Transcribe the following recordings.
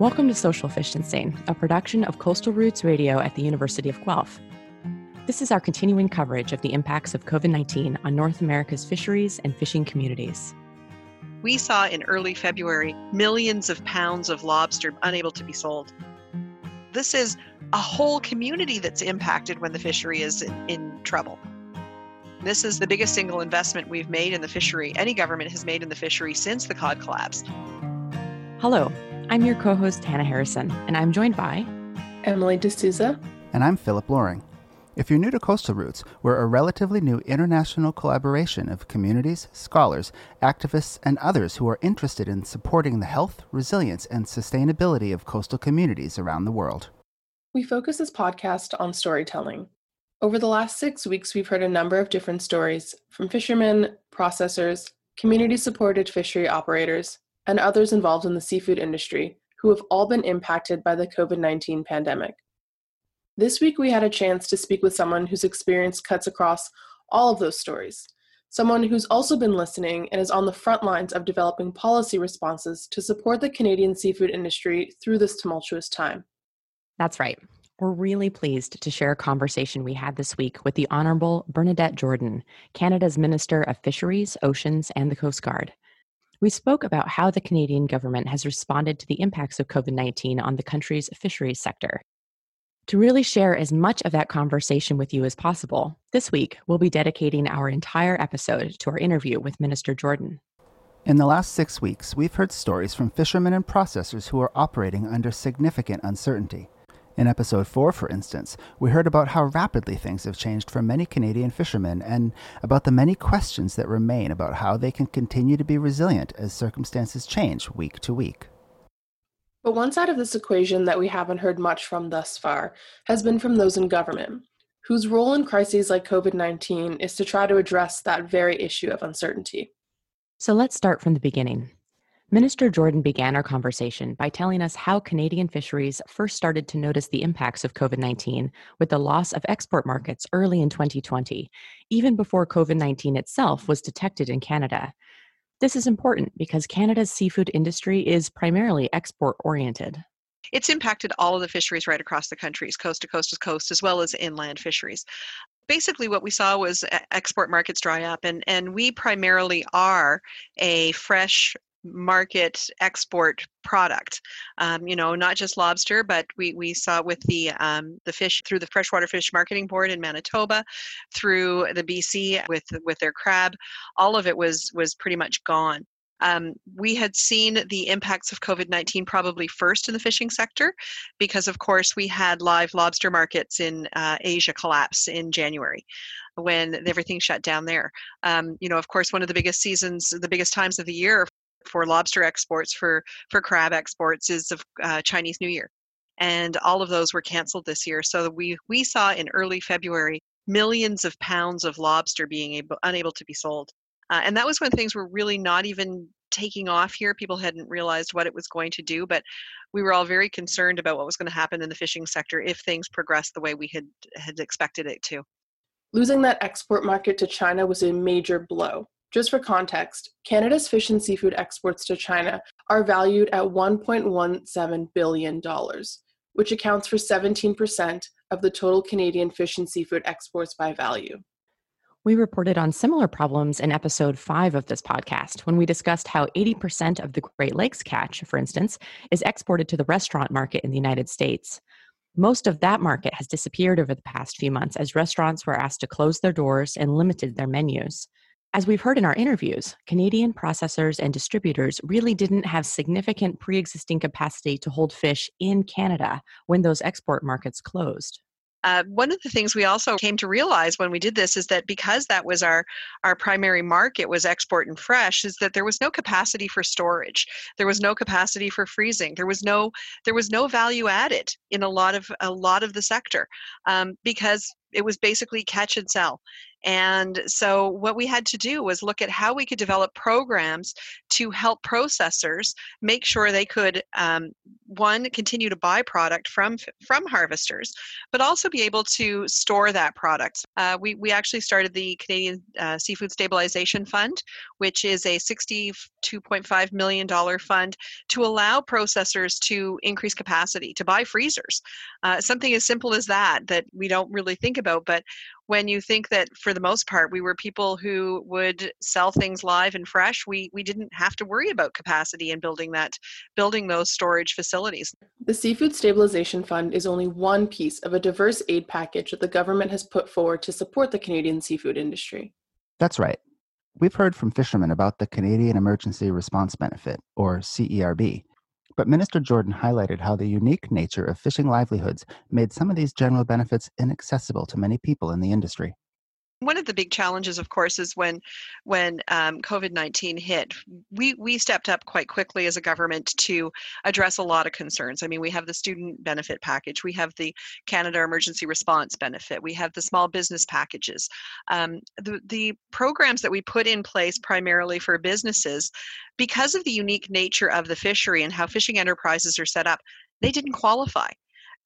Welcome to Social Distancing, a production of Coastal Routes Radio at the University of Guelph. This is our continuing coverage of the impacts of COVID 19 on North America's fisheries and fishing communities. We saw in early February millions of pounds of lobster unable to be sold. This is a whole community that's impacted when the fishery is in, in trouble. This is the biggest single investment we've made in the fishery, any government has made in the fishery since the cod collapse. Hello, I'm your co host, Hannah Harrison, and I'm joined by Emily D'Souza. And I'm Philip Loring. If you're new to Coastal Routes, we're a relatively new international collaboration of communities, scholars, activists, and others who are interested in supporting the health, resilience, and sustainability of coastal communities around the world. We focus this podcast on storytelling. Over the last six weeks, we've heard a number of different stories from fishermen, processors, community supported fishery operators, and others involved in the seafood industry who have all been impacted by the COVID 19 pandemic. This week, we had a chance to speak with someone whose experience cuts across all of those stories, someone who's also been listening and is on the front lines of developing policy responses to support the Canadian seafood industry through this tumultuous time. That's right. We're really pleased to share a conversation we had this week with the Honourable Bernadette Jordan, Canada's Minister of Fisheries, Oceans, and the Coast Guard. We spoke about how the Canadian government has responded to the impacts of COVID 19 on the country's fisheries sector. To really share as much of that conversation with you as possible, this week we'll be dedicating our entire episode to our interview with Minister Jordan. In the last six weeks, we've heard stories from fishermen and processors who are operating under significant uncertainty. In episode 4, for instance, we heard about how rapidly things have changed for many Canadian fishermen and about the many questions that remain about how they can continue to be resilient as circumstances change week to week. But one side of this equation that we haven't heard much from thus far has been from those in government, whose role in crises like COVID 19 is to try to address that very issue of uncertainty. So let's start from the beginning. Minister Jordan began our conversation by telling us how Canadian fisheries first started to notice the impacts of COVID 19 with the loss of export markets early in 2020, even before COVID 19 itself was detected in Canada. This is important because Canada's seafood industry is primarily export oriented. It's impacted all of the fisheries right across the countries, coast to coast to coast, as well as inland fisheries basically what we saw was export markets dry up and and we primarily are a fresh market export product. Um, you know, not just lobster, but we, we saw with the um, the fish through the Freshwater Fish Marketing Board in Manitoba, through the BC with with their crab, all of it was was pretty much gone. Um, we had seen the impacts of COVID 19 probably first in the fishing sector because, of course, we had live lobster markets in uh, Asia collapse in January when everything shut down there. Um, you know, of course, one of the biggest seasons, the biggest times of the year for lobster exports, for for crab exports, is of uh, Chinese New Year, and all of those were canceled this year. So we we saw in early February millions of pounds of lobster being able, unable to be sold, uh, and that was when things were really not even taking off here. People hadn't realized what it was going to do, but we were all very concerned about what was going to happen in the fishing sector if things progressed the way we had had expected it to. Losing that export market to China was a major blow. Just for context, Canada's fish and seafood exports to China are valued at $1.17 billion, which accounts for 17% of the total Canadian fish and seafood exports by value. We reported on similar problems in episode 5 of this podcast when we discussed how 80% of the Great Lakes catch, for instance, is exported to the restaurant market in the United States. Most of that market has disappeared over the past few months as restaurants were asked to close their doors and limited their menus. As we've heard in our interviews, Canadian processors and distributors really didn't have significant pre existing capacity to hold fish in Canada when those export markets closed. Uh, one of the things we also came to realize when we did this is that because that was our our primary market was export and fresh is that there was no capacity for storage. There was no capacity for freezing. There was no there was no value added in a lot of a lot of the sector um, because it was basically catch and sell And so, what we had to do was look at how we could develop programs to help processors make sure they could, um, one, continue to buy product from from harvesters, but also be able to store that product. Uh, we we actually started the Canadian uh, Seafood Stabilization Fund, which is a $62.5 million fund to allow processors to increase capacity, to buy freezers. Uh, something as simple as that, that we don't really think about. But when you think that for the most part we were people who would sell things live and fresh we we didn't have to worry about capacity and building that building those storage facilities. The seafood stabilization fund is only one piece of a diverse aid package that the government has put forward to support the canadian seafood industry. That's right. We've heard from fishermen about the canadian emergency response benefit or cerb but Minister Jordan highlighted how the unique nature of fishing livelihoods made some of these general benefits inaccessible to many people in the industry one of the big challenges, of course, is when when um, COVID nineteen hit. We we stepped up quite quickly as a government to address a lot of concerns. I mean, we have the student benefit package, we have the Canada Emergency Response benefit, we have the small business packages. Um, the the programs that we put in place primarily for businesses, because of the unique nature of the fishery and how fishing enterprises are set up, they didn't qualify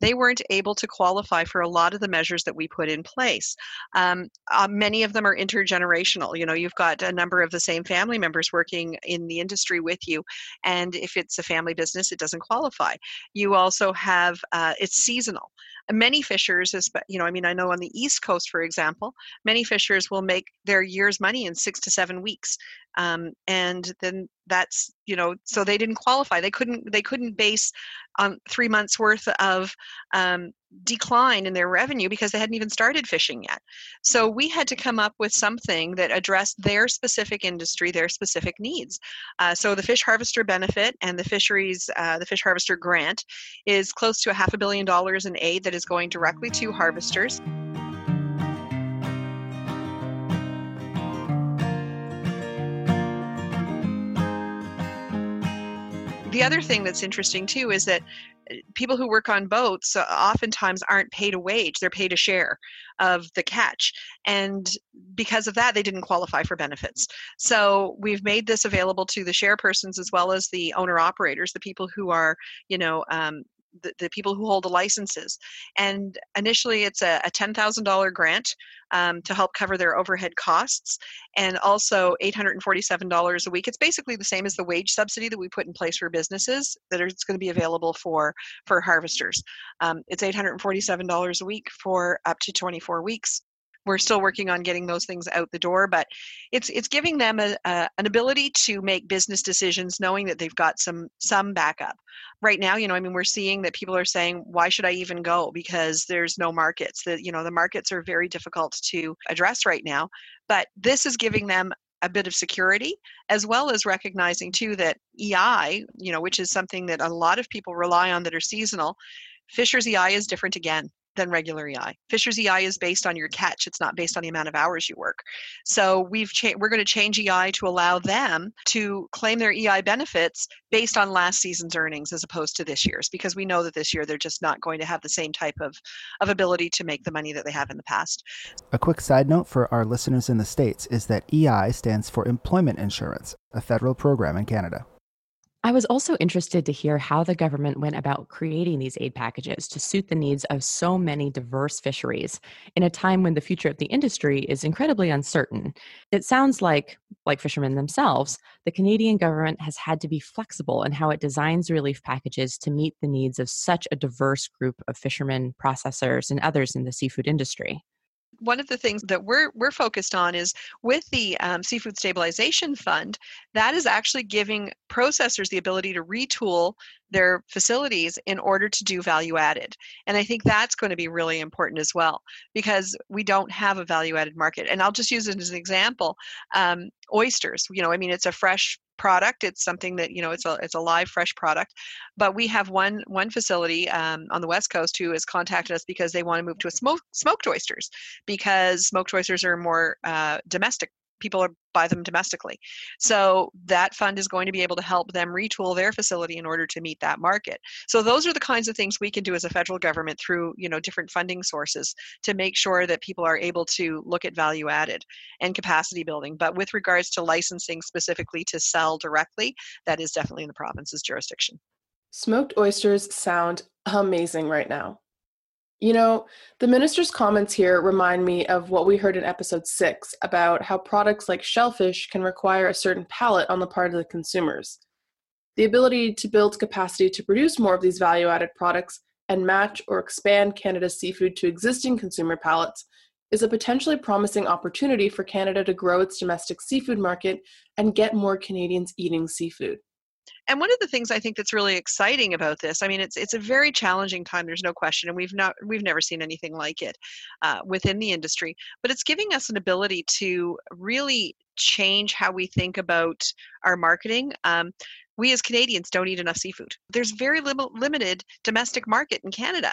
they weren't able to qualify for a lot of the measures that we put in place. Um, uh, many of them are intergenerational. You know, you've got a number of the same family members working in the industry with you, and if it's a family business, it doesn't qualify. You also have uh, it's seasonal. Many fishers, you know, I mean, I know on the East Coast, for example, many fishers will make their year's money in six to seven weeks um, and then that's you know so they didn't qualify. They couldn't they couldn't base on three months worth of um, decline in their revenue because they hadn't even started fishing yet. So we had to come up with something that addressed their specific industry their specific needs. Uh, so the fish harvester benefit and the fisheries uh, the fish harvester grant is close to a half a billion dollars in aid that is going directly to harvesters the other thing that's interesting too is that uh, people who work on boats uh, oftentimes aren't paid a wage they're paid a share of the catch. And because of that they didn't qualify for benefits. So we've made this available to the share persons as well as the owner operators the people who are you know um, the, the people who hold the licenses. And initially, it's a, a $10,000 grant um, to help cover their overhead costs and also $847 a week. It's basically the same as the wage subsidy that we put in place for businesses that are, it's going to be available for, for harvesters. Um, it's $847 a week for up to 24 weeks we're still working on getting those things out the door but it's it's giving them a, a, an ability to make business decisions knowing that they've got some some backup. Right now you know i mean we're seeing that people are saying why should i even go? because there's no markets that you know the markets are very difficult to address right now but this is giving them a bit of security as well as recognizing too that ei you know which is something that a lot of people rely on that are seasonal fisher's ei is different again than regular EI. Fisher's EI is based on your catch. It's not based on the amount of hours you work. So we've cha- we're going to change EI to allow them to claim their EI benefits based on last season's earnings as opposed to this year's because we know that this year they're just not going to have the same type of, of ability to make the money that they have in the past. A quick side note for our listeners in the States is that EI stands for Employment Insurance, a federal program in Canada. I was also interested to hear how the government went about creating these aid packages to suit the needs of so many diverse fisheries in a time when the future of the industry is incredibly uncertain. It sounds like, like fishermen themselves, the Canadian government has had to be flexible in how it designs relief packages to meet the needs of such a diverse group of fishermen, processors, and others in the seafood industry one of the things that we're we're focused on is with the um, seafood stabilization fund that is actually giving processors the ability to retool their facilities in order to do value added. And i think that's going to be really important as well because we don't have a value added market. And i'll just use it as an example um, oysters you know i mean it's a fresh product. It's something that you know it's a it's a live fresh product. But we have one one facility um, on the west coast who has contacted us because they want to move to a smoke, smoked oysters because smoked oysters are more uh, domestic people are, buy them domestically. So that fund is going to be able to help them retool their facility in order to meet that market. So those are the kinds of things we can do as a federal government through you know different funding sources to make sure that people are able to look at value added and capacity building. But with regards to licensing specifically to sell directly, that is definitely in the province's jurisdiction. Smoked oysters sound amazing right now. You know, the minister's comments here remind me of what we heard in episode six about how products like shellfish can require a certain palate on the part of the consumers. The ability to build capacity to produce more of these value added products and match or expand Canada's seafood to existing consumer palates is a potentially promising opportunity for Canada to grow its domestic seafood market and get more Canadians eating seafood. And one of the things I think that's really exciting about this, I mean, it's it's a very challenging time. There's no question, and we've not we've never seen anything like it uh, within the industry. But it's giving us an ability to really change how we think about our marketing. Um, we as Canadians don't eat enough seafood. There's very lim- limited domestic market in Canada,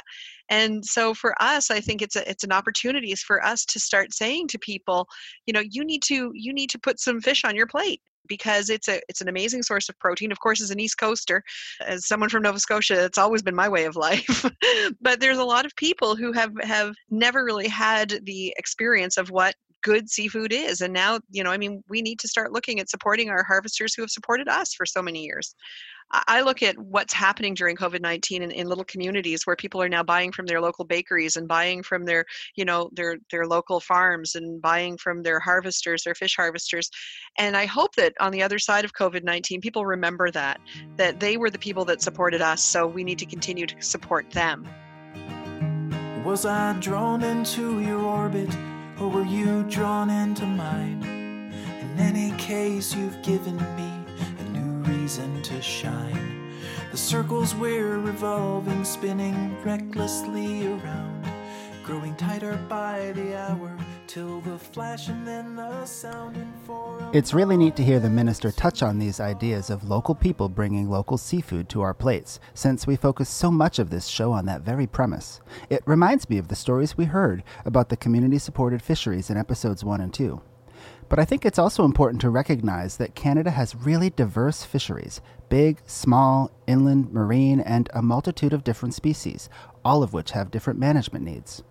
and so for us, I think it's a it's an opportunity for us to start saying to people, you know, you need to you need to put some fish on your plate because it's a it's an amazing source of protein. Of course, as an East Coaster, as someone from Nova Scotia, it's always been my way of life. but there's a lot of people who have have never really had the experience of what good seafood is and now you know i mean we need to start looking at supporting our harvesters who have supported us for so many years. I look at what's happening during COVID nineteen in, in little communities where people are now buying from their local bakeries and buying from their, you know, their their local farms and buying from their harvesters, their fish harvesters, and I hope that on the other side of COVID nineteen, people remember that that they were the people that supported us, so we need to continue to support them. Was I drawn into your orbit, or were you drawn into mine? In any case, you've given me a new reason to shine. The circles we're revolving, spinning recklessly around, growing tighter by the hour. Till the flash and then the sound it's really neat to hear the minister touch on these ideas of local people bringing local seafood to our plates, since we focus so much of this show on that very premise. It reminds me of the stories we heard about the community supported fisheries in episodes 1 and 2. But I think it's also important to recognize that Canada has really diverse fisheries big, small, inland, marine, and a multitude of different species, all of which have different management needs.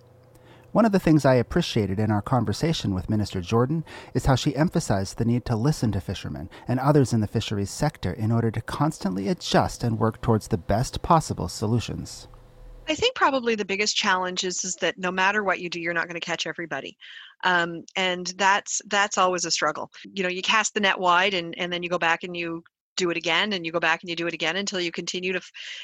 One of the things I appreciated in our conversation with Minister Jordan is how she emphasized the need to listen to fishermen and others in the fisheries sector in order to constantly adjust and work towards the best possible solutions. I think probably the biggest challenge is, is that no matter what you do, you're not going to catch everybody. Um, and that's that's always a struggle. You know, you cast the net wide and, and then you go back and you do it again and you go back and you do it again until you continue to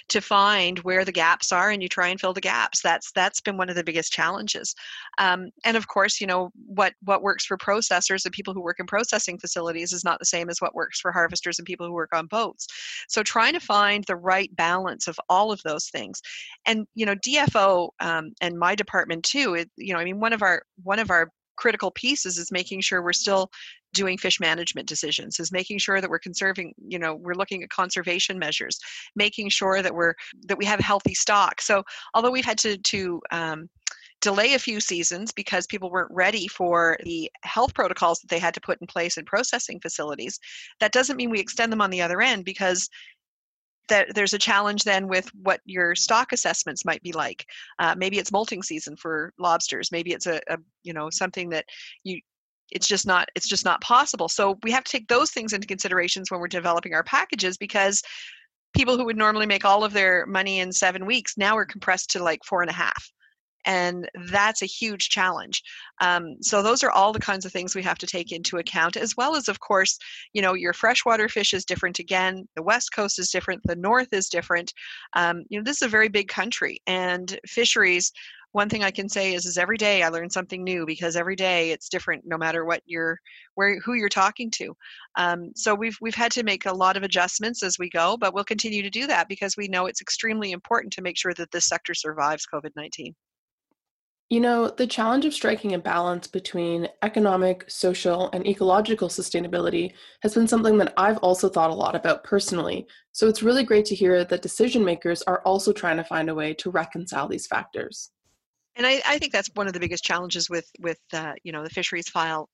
to find where the gaps are and you try and fill the gaps. That's that's been one of the biggest challenges. Um, and of course you know what what works for processors and people who work in processing facilities is not the same as what works for harvesters and people who work on boats. So trying to find the right balance of all of those things. And you know dfo um, and my department too it, you know i mean one of our one of our critical pieces is making sure we're still doing fish management decisions is making sure that we're conserving you know we're looking at conservation measures making sure that we're that we have healthy stock. So although we've had to to um, delay a few seasons because people weren't ready for the health protocols that they had to put in place in processing facilities that doesn't mean we extend them on the other end because that there's a challenge then with what your stock assessments might be like. Uh, maybe it's molting season for lobsters. Maybe it's a, a you know something that you it's just not it's just not possible. So we have to take those things into considerations when we're developing our packages because people who would normally make all of their money in seven weeks now are compressed to like four and a half and that's a huge challenge um, so those are all the kinds of things we have to take into account as well as of course you know your freshwater fish is different again the west coast is different the north is different um, you know this is a very big country and fisheries one thing I can say is is every day I learn something new because every day it's different no matter what you're where who you're talking to. Um, so we've we've had to make a lot of adjustments as we go, but we'll continue to do that because we know it's extremely important to make sure that this sector survives COVID nineteen. You know, the challenge of striking a balance between economic, social, and ecological sustainability has been something that I've also thought a lot about personally. So it's really great to hear that decision makers are also trying to find a way to reconcile these factors. And I, I think that's one of the biggest challenges with with uh, you know the fisheries file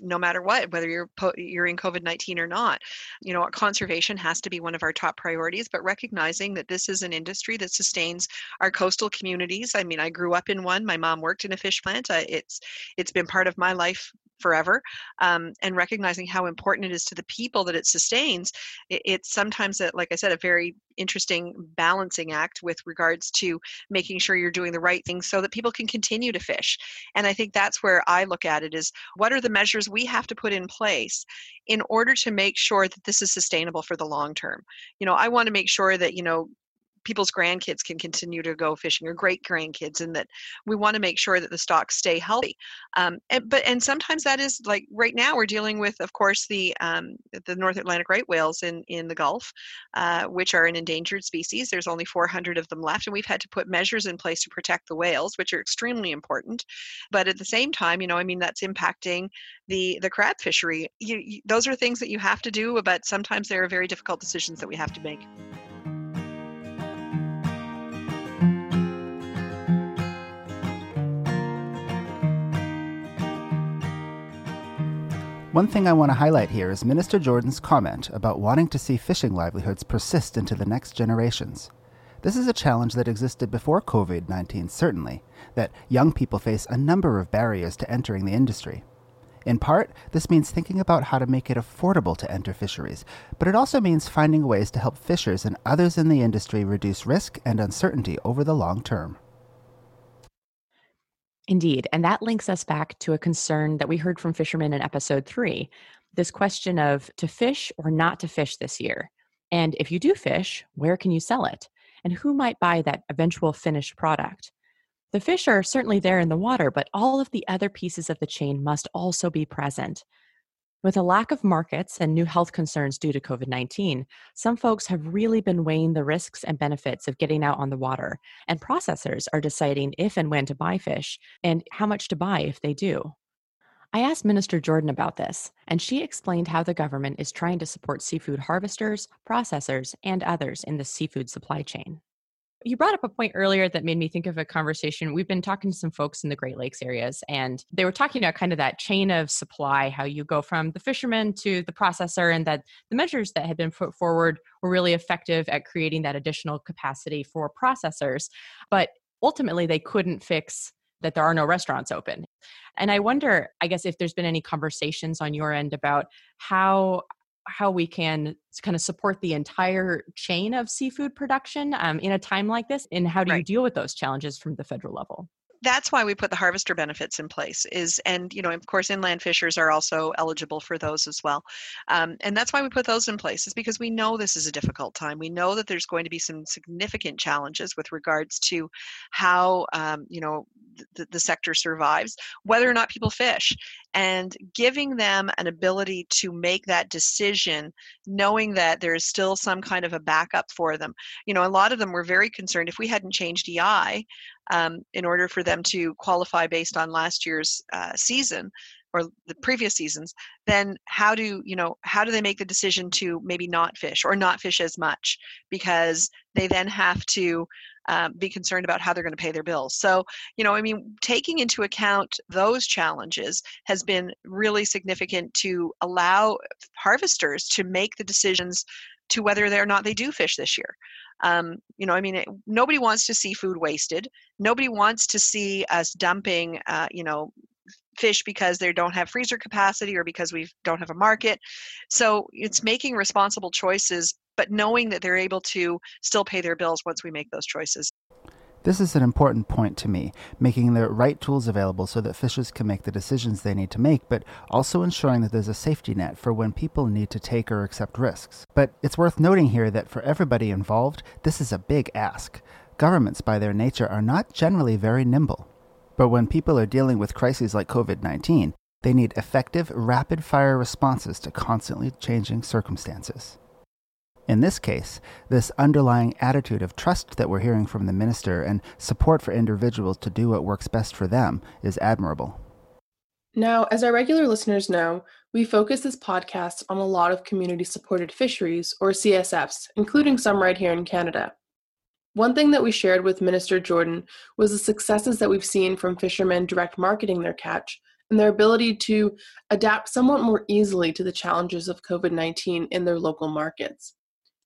no matter what, whether you're you're in COVID nineteen or not. You know, conservation has to be one of our top priorities, but recognizing that this is an industry that sustains our coastal communities. I mean, I grew up in one. My mom worked in a fish plant. Uh, it's it's been part of my life forever um, and recognizing how important it is to the people that it sustains it, it's sometimes a, like i said a very interesting balancing act with regards to making sure you're doing the right things so that people can continue to fish. And i think that's where i look at it is what are the measures we have to put in place in order to make sure that this is sustainable for the long term? You know i want to make sure that you know people's grandkids can continue to go fishing or great grandkids and that we want to make sure that the stocks stay healthy. Um, and, but and sometimes that is like right now we're dealing with of course the um, the north atlantic right whales in in the gulf uh, which are an endangered species. There's only 400 of them left and we've had to put measures in place to protect the whales which are extremely important. But at the same time you know i mean that's impacting the the crab fishery. You, you, those are things that you have to do but sometimes there are very difficult decisions that we have to make One thing I want to highlight here is Minister Jordan's comment about wanting to see fishing livelihoods persist into the next generations. This is a challenge that existed before COVID 19, certainly, that young people face a number of barriers to entering the industry. In part, this means thinking about how to make it affordable to enter fisheries, but it also means finding ways to help fishers and others in the industry reduce risk and uncertainty over the long term. Indeed. And that links us back to a concern that we heard from fishermen in episode three this question of to fish or not to fish this year. And if you do fish, where can you sell it? And who might buy that eventual finished product? The fish are certainly there in the water, but all of the other pieces of the chain must also be present. With a lack of markets and new health concerns due to COVID 19, some folks have really been weighing the risks and benefits of getting out on the water, and processors are deciding if and when to buy fish and how much to buy if they do. I asked Minister Jordan about this, and she explained how the government is trying to support seafood harvesters, processors, and others in the seafood supply chain you brought up a point earlier that made me think of a conversation. We've been talking to some folks in the Great Lakes areas, and they were talking about kind of that chain of supply, how you go from the fisherman to the processor, and that the measures that had been put forward were really effective at creating that additional capacity for processors. But ultimately, they couldn't fix that there are no restaurants open. And I wonder, I guess, if there's been any conversations on your end about how how we can kind of support the entire chain of seafood production um, in a time like this and how do right. you deal with those challenges from the federal level that's why we put the harvester benefits in place is and you know of course inland fishers are also eligible for those as well um, and that's why we put those in place is because we know this is a difficult time. We know that there's going to be some significant challenges with regards to how um, you know the, the sector survives whether or not people fish and giving them an ability to make that decision knowing that there is still some kind of a backup for them. You know a lot of them were very concerned if we hadn't changed ei um, in order for them to qualify based on last year's uh, season or the previous seasons then how do you know how do they make the decision to maybe not fish or not fish as much? Because they then have to um, be concerned about how they're going to pay their bills. So you know i mean taking into account those challenges has been really significant to allow harvesters to make the decisions to whether or not they do fish this year um, you know, I mean, it, nobody wants to see food wasted. Nobody wants to see us dumping, uh, you know, fish because they don't have freezer capacity or because we don't have a market. So it's making responsible choices, but knowing that they're able to still pay their bills once we make those choices. This is an important point to me, making the right tools available so that fishers can make the decisions they need to make, but also ensuring that there's a safety net for when people need to take or accept risks. But it's worth noting here that for everybody involved, this is a big ask. Governments, by their nature, are not generally very nimble. But when people are dealing with crises like COVID 19, they need effective, rapid fire responses to constantly changing circumstances. In this case, this underlying attitude of trust that we're hearing from the minister and support for individuals to do what works best for them is admirable. Now, as our regular listeners know, we focus this podcast on a lot of community supported fisheries, or CSFs, including some right here in Canada. One thing that we shared with Minister Jordan was the successes that we've seen from fishermen direct marketing their catch and their ability to adapt somewhat more easily to the challenges of COVID 19 in their local markets.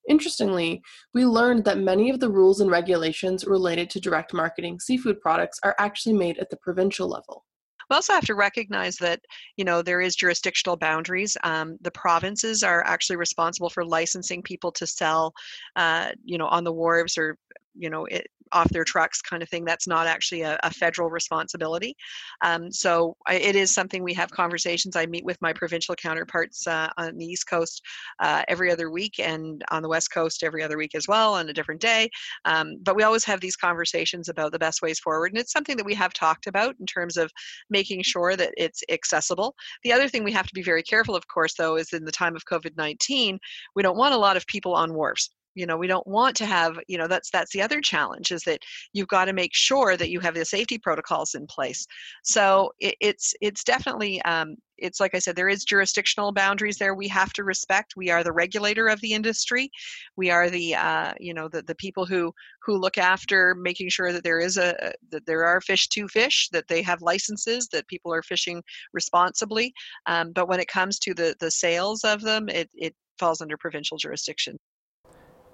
Interestingly, we learned that many of the rules and regulations related to direct marketing seafood products are actually made at the provincial level. We also have to recognize that you know there is jurisdictional boundaries. Um, the provinces are actually responsible for licensing people to sell, uh, you know, on the wharves or you know it, off their trucks kind of thing that's not actually a, a federal responsibility. Um, so I, it is something we have conversations i meet with my provincial counterparts uh, on the east coast uh, every other week and on the west coast every other week as well on a different day. Um, but we always have these conversations about the best ways forward and it's something that we have talked about in terms of making sure that it's accessible. The other thing we have to be very careful of course though is in the time of covid-19 we don't want a lot of people on wharves you know we don't want to have you know that's that's the other challenge is that you've got to make sure that you have the safety protocols in place. So it, it's it's definitely um, it's like i said there is jurisdictional boundaries there we have to respect. We are the regulator of the industry. We are the uh, you know the, the people who who look after making sure that there is a that there are fish to fish that they have licenses that people are fishing responsibly. Um, but when it comes to the the sales of them it, it falls under provincial jurisdiction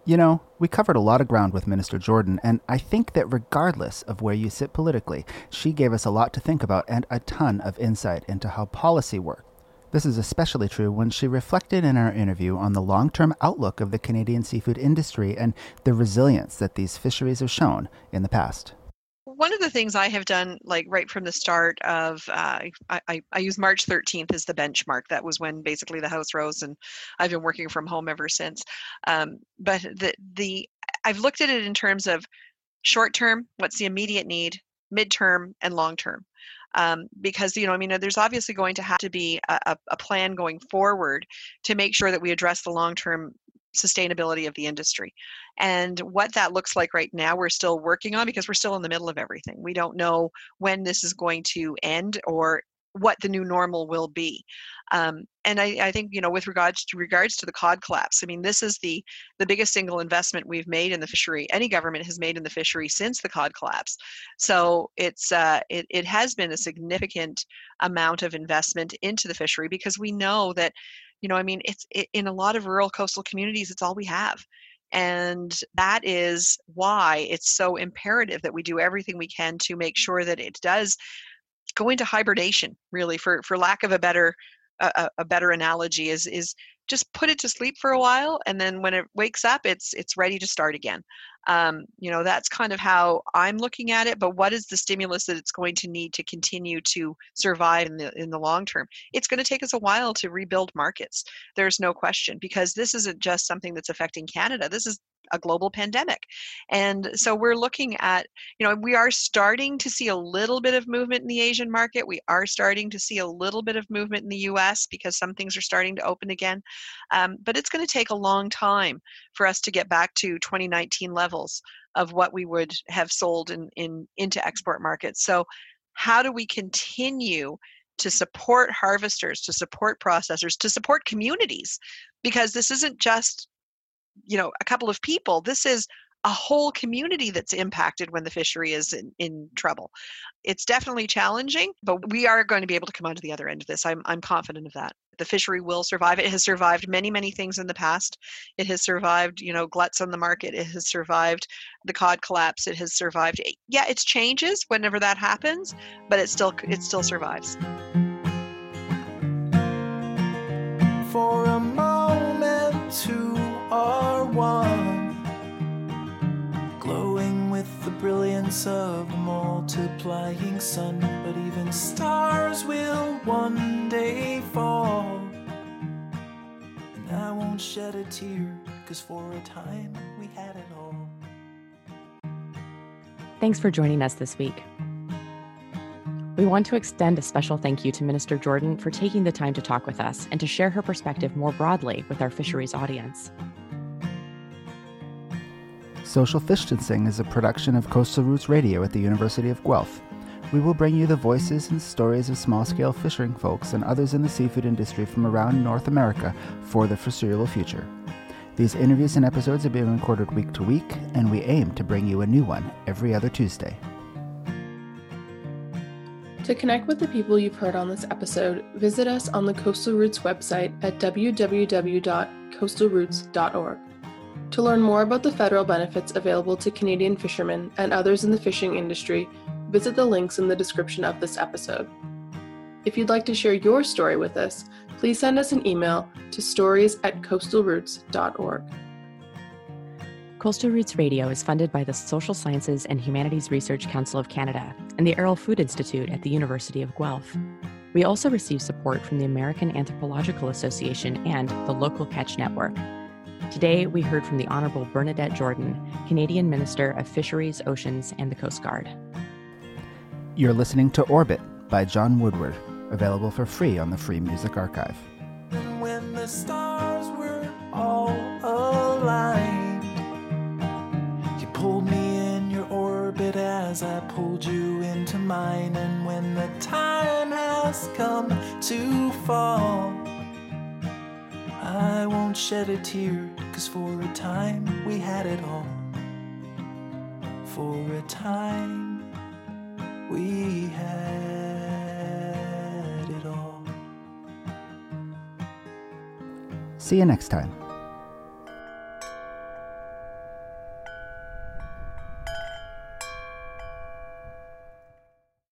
you know, we covered a lot of ground with Minister Jordan, and I think that regardless of where you sit politically, she gave us a lot to think about and a ton of insight into how policy works. This is especially true when she reflected in our interview on the long term outlook of the Canadian seafood industry and the resilience that these fisheries have shown in the past one of the things I have done, like right from the start of, uh, I, I, I use March 13th as the benchmark. That was when basically the house rose, and I've been working from home ever since. Um, but the the I've looked at it in terms of short term, what's the immediate need, midterm, and long term. Um, because you know, I mean, there's obviously going to have to be a, a plan going forward to make sure that we address the long term sustainability of the industry. And what that looks like right now, we're still working on because we're still in the middle of everything. We don't know when this is going to end or what the new normal will be. Um, and I, I, think you know with regards to regards to the cod collapse, I mean this is the the biggest single investment we've made in the fishery. Any government has made in the fishery since the cod collapse. So it's uh, it it has been a significant amount of investment into the fishery because we know that you know i mean it's it, in a lot of rural coastal communities it's all we have and that is why it's so imperative that we do everything we can to make sure that it does go into hibernation really for for lack of a better a, a better analogy is is just put it to sleep for a while and then when it wakes up it's it's ready to start again. Um, you know that's kind of how i'm looking at it but what is the stimulus that it's going to need to continue to survive in the in the long term? It's going to take us a while to rebuild markets there's no question because this isn't just something that's affecting canada this is a global pandemic. And so we're looking at, you know, we are starting to see a little bit of movement in the Asian market. We are starting to see a little bit of movement in the US because some things are starting to open again. Um, but it's going to take a long time for us to get back to 2019 levels of what we would have sold in, in into export markets. So how do we continue to support harvesters, to support processors, to support communities? Because this isn't just you know a couple of people this is a whole community that's impacted when the fishery is in, in trouble. It's definitely challenging, but we are going to be able to come out to the other end of this. I'm, I'm confident of that. The fishery will survive. It has survived many, many things in the past. It has survived, you know, gluts on the market. It has survived the cod collapse. It has survived. Eh, yeah, it changes whenever that happens, but it still it still survives. For brilliance of multiplying sun. But even stars will one day fall. And I won't shed a tear, cause for a time we had it all. Thanks for joining us this week. We want to extend a special thank you to Minister Jordan for taking the time to talk with us and to share her perspective more broadly with our fisheries audience. Social Distancing is a production of Coastal Routes Radio at the University of Guelph. We will bring you the voices and stories of small scale fishing folks and others in the seafood industry from around North America for the foreseeable future. These interviews and episodes are being recorded week to week, and we aim to bring you a new one every other Tuesday. To connect with the people you've heard on this episode, visit us on the Coastal Routes website at www.coastalroutes.org. To learn more about the federal benefits available to Canadian fishermen and others in the fishing industry, visit the links in the description of this episode. If you'd like to share your story with us, please send us an email to stories at coastalroutes.org. Coastal Routes Radio is funded by the Social Sciences and Humanities Research Council of Canada and the Arrell Food Institute at the University of Guelph. We also receive support from the American Anthropological Association and the Local Catch Network. Today, we heard from the Honorable Bernadette Jordan, Canadian Minister of Fisheries, Oceans, and the Coast Guard. You're listening to Orbit by John Woodward, available for free on the Free Music Archive. When the stars were all aligned, you pulled me in your orbit as I pulled you into mine. And when the time has come to fall, I won't shed a tear, cause for a time we had it all. For a time we had it all. See you next time.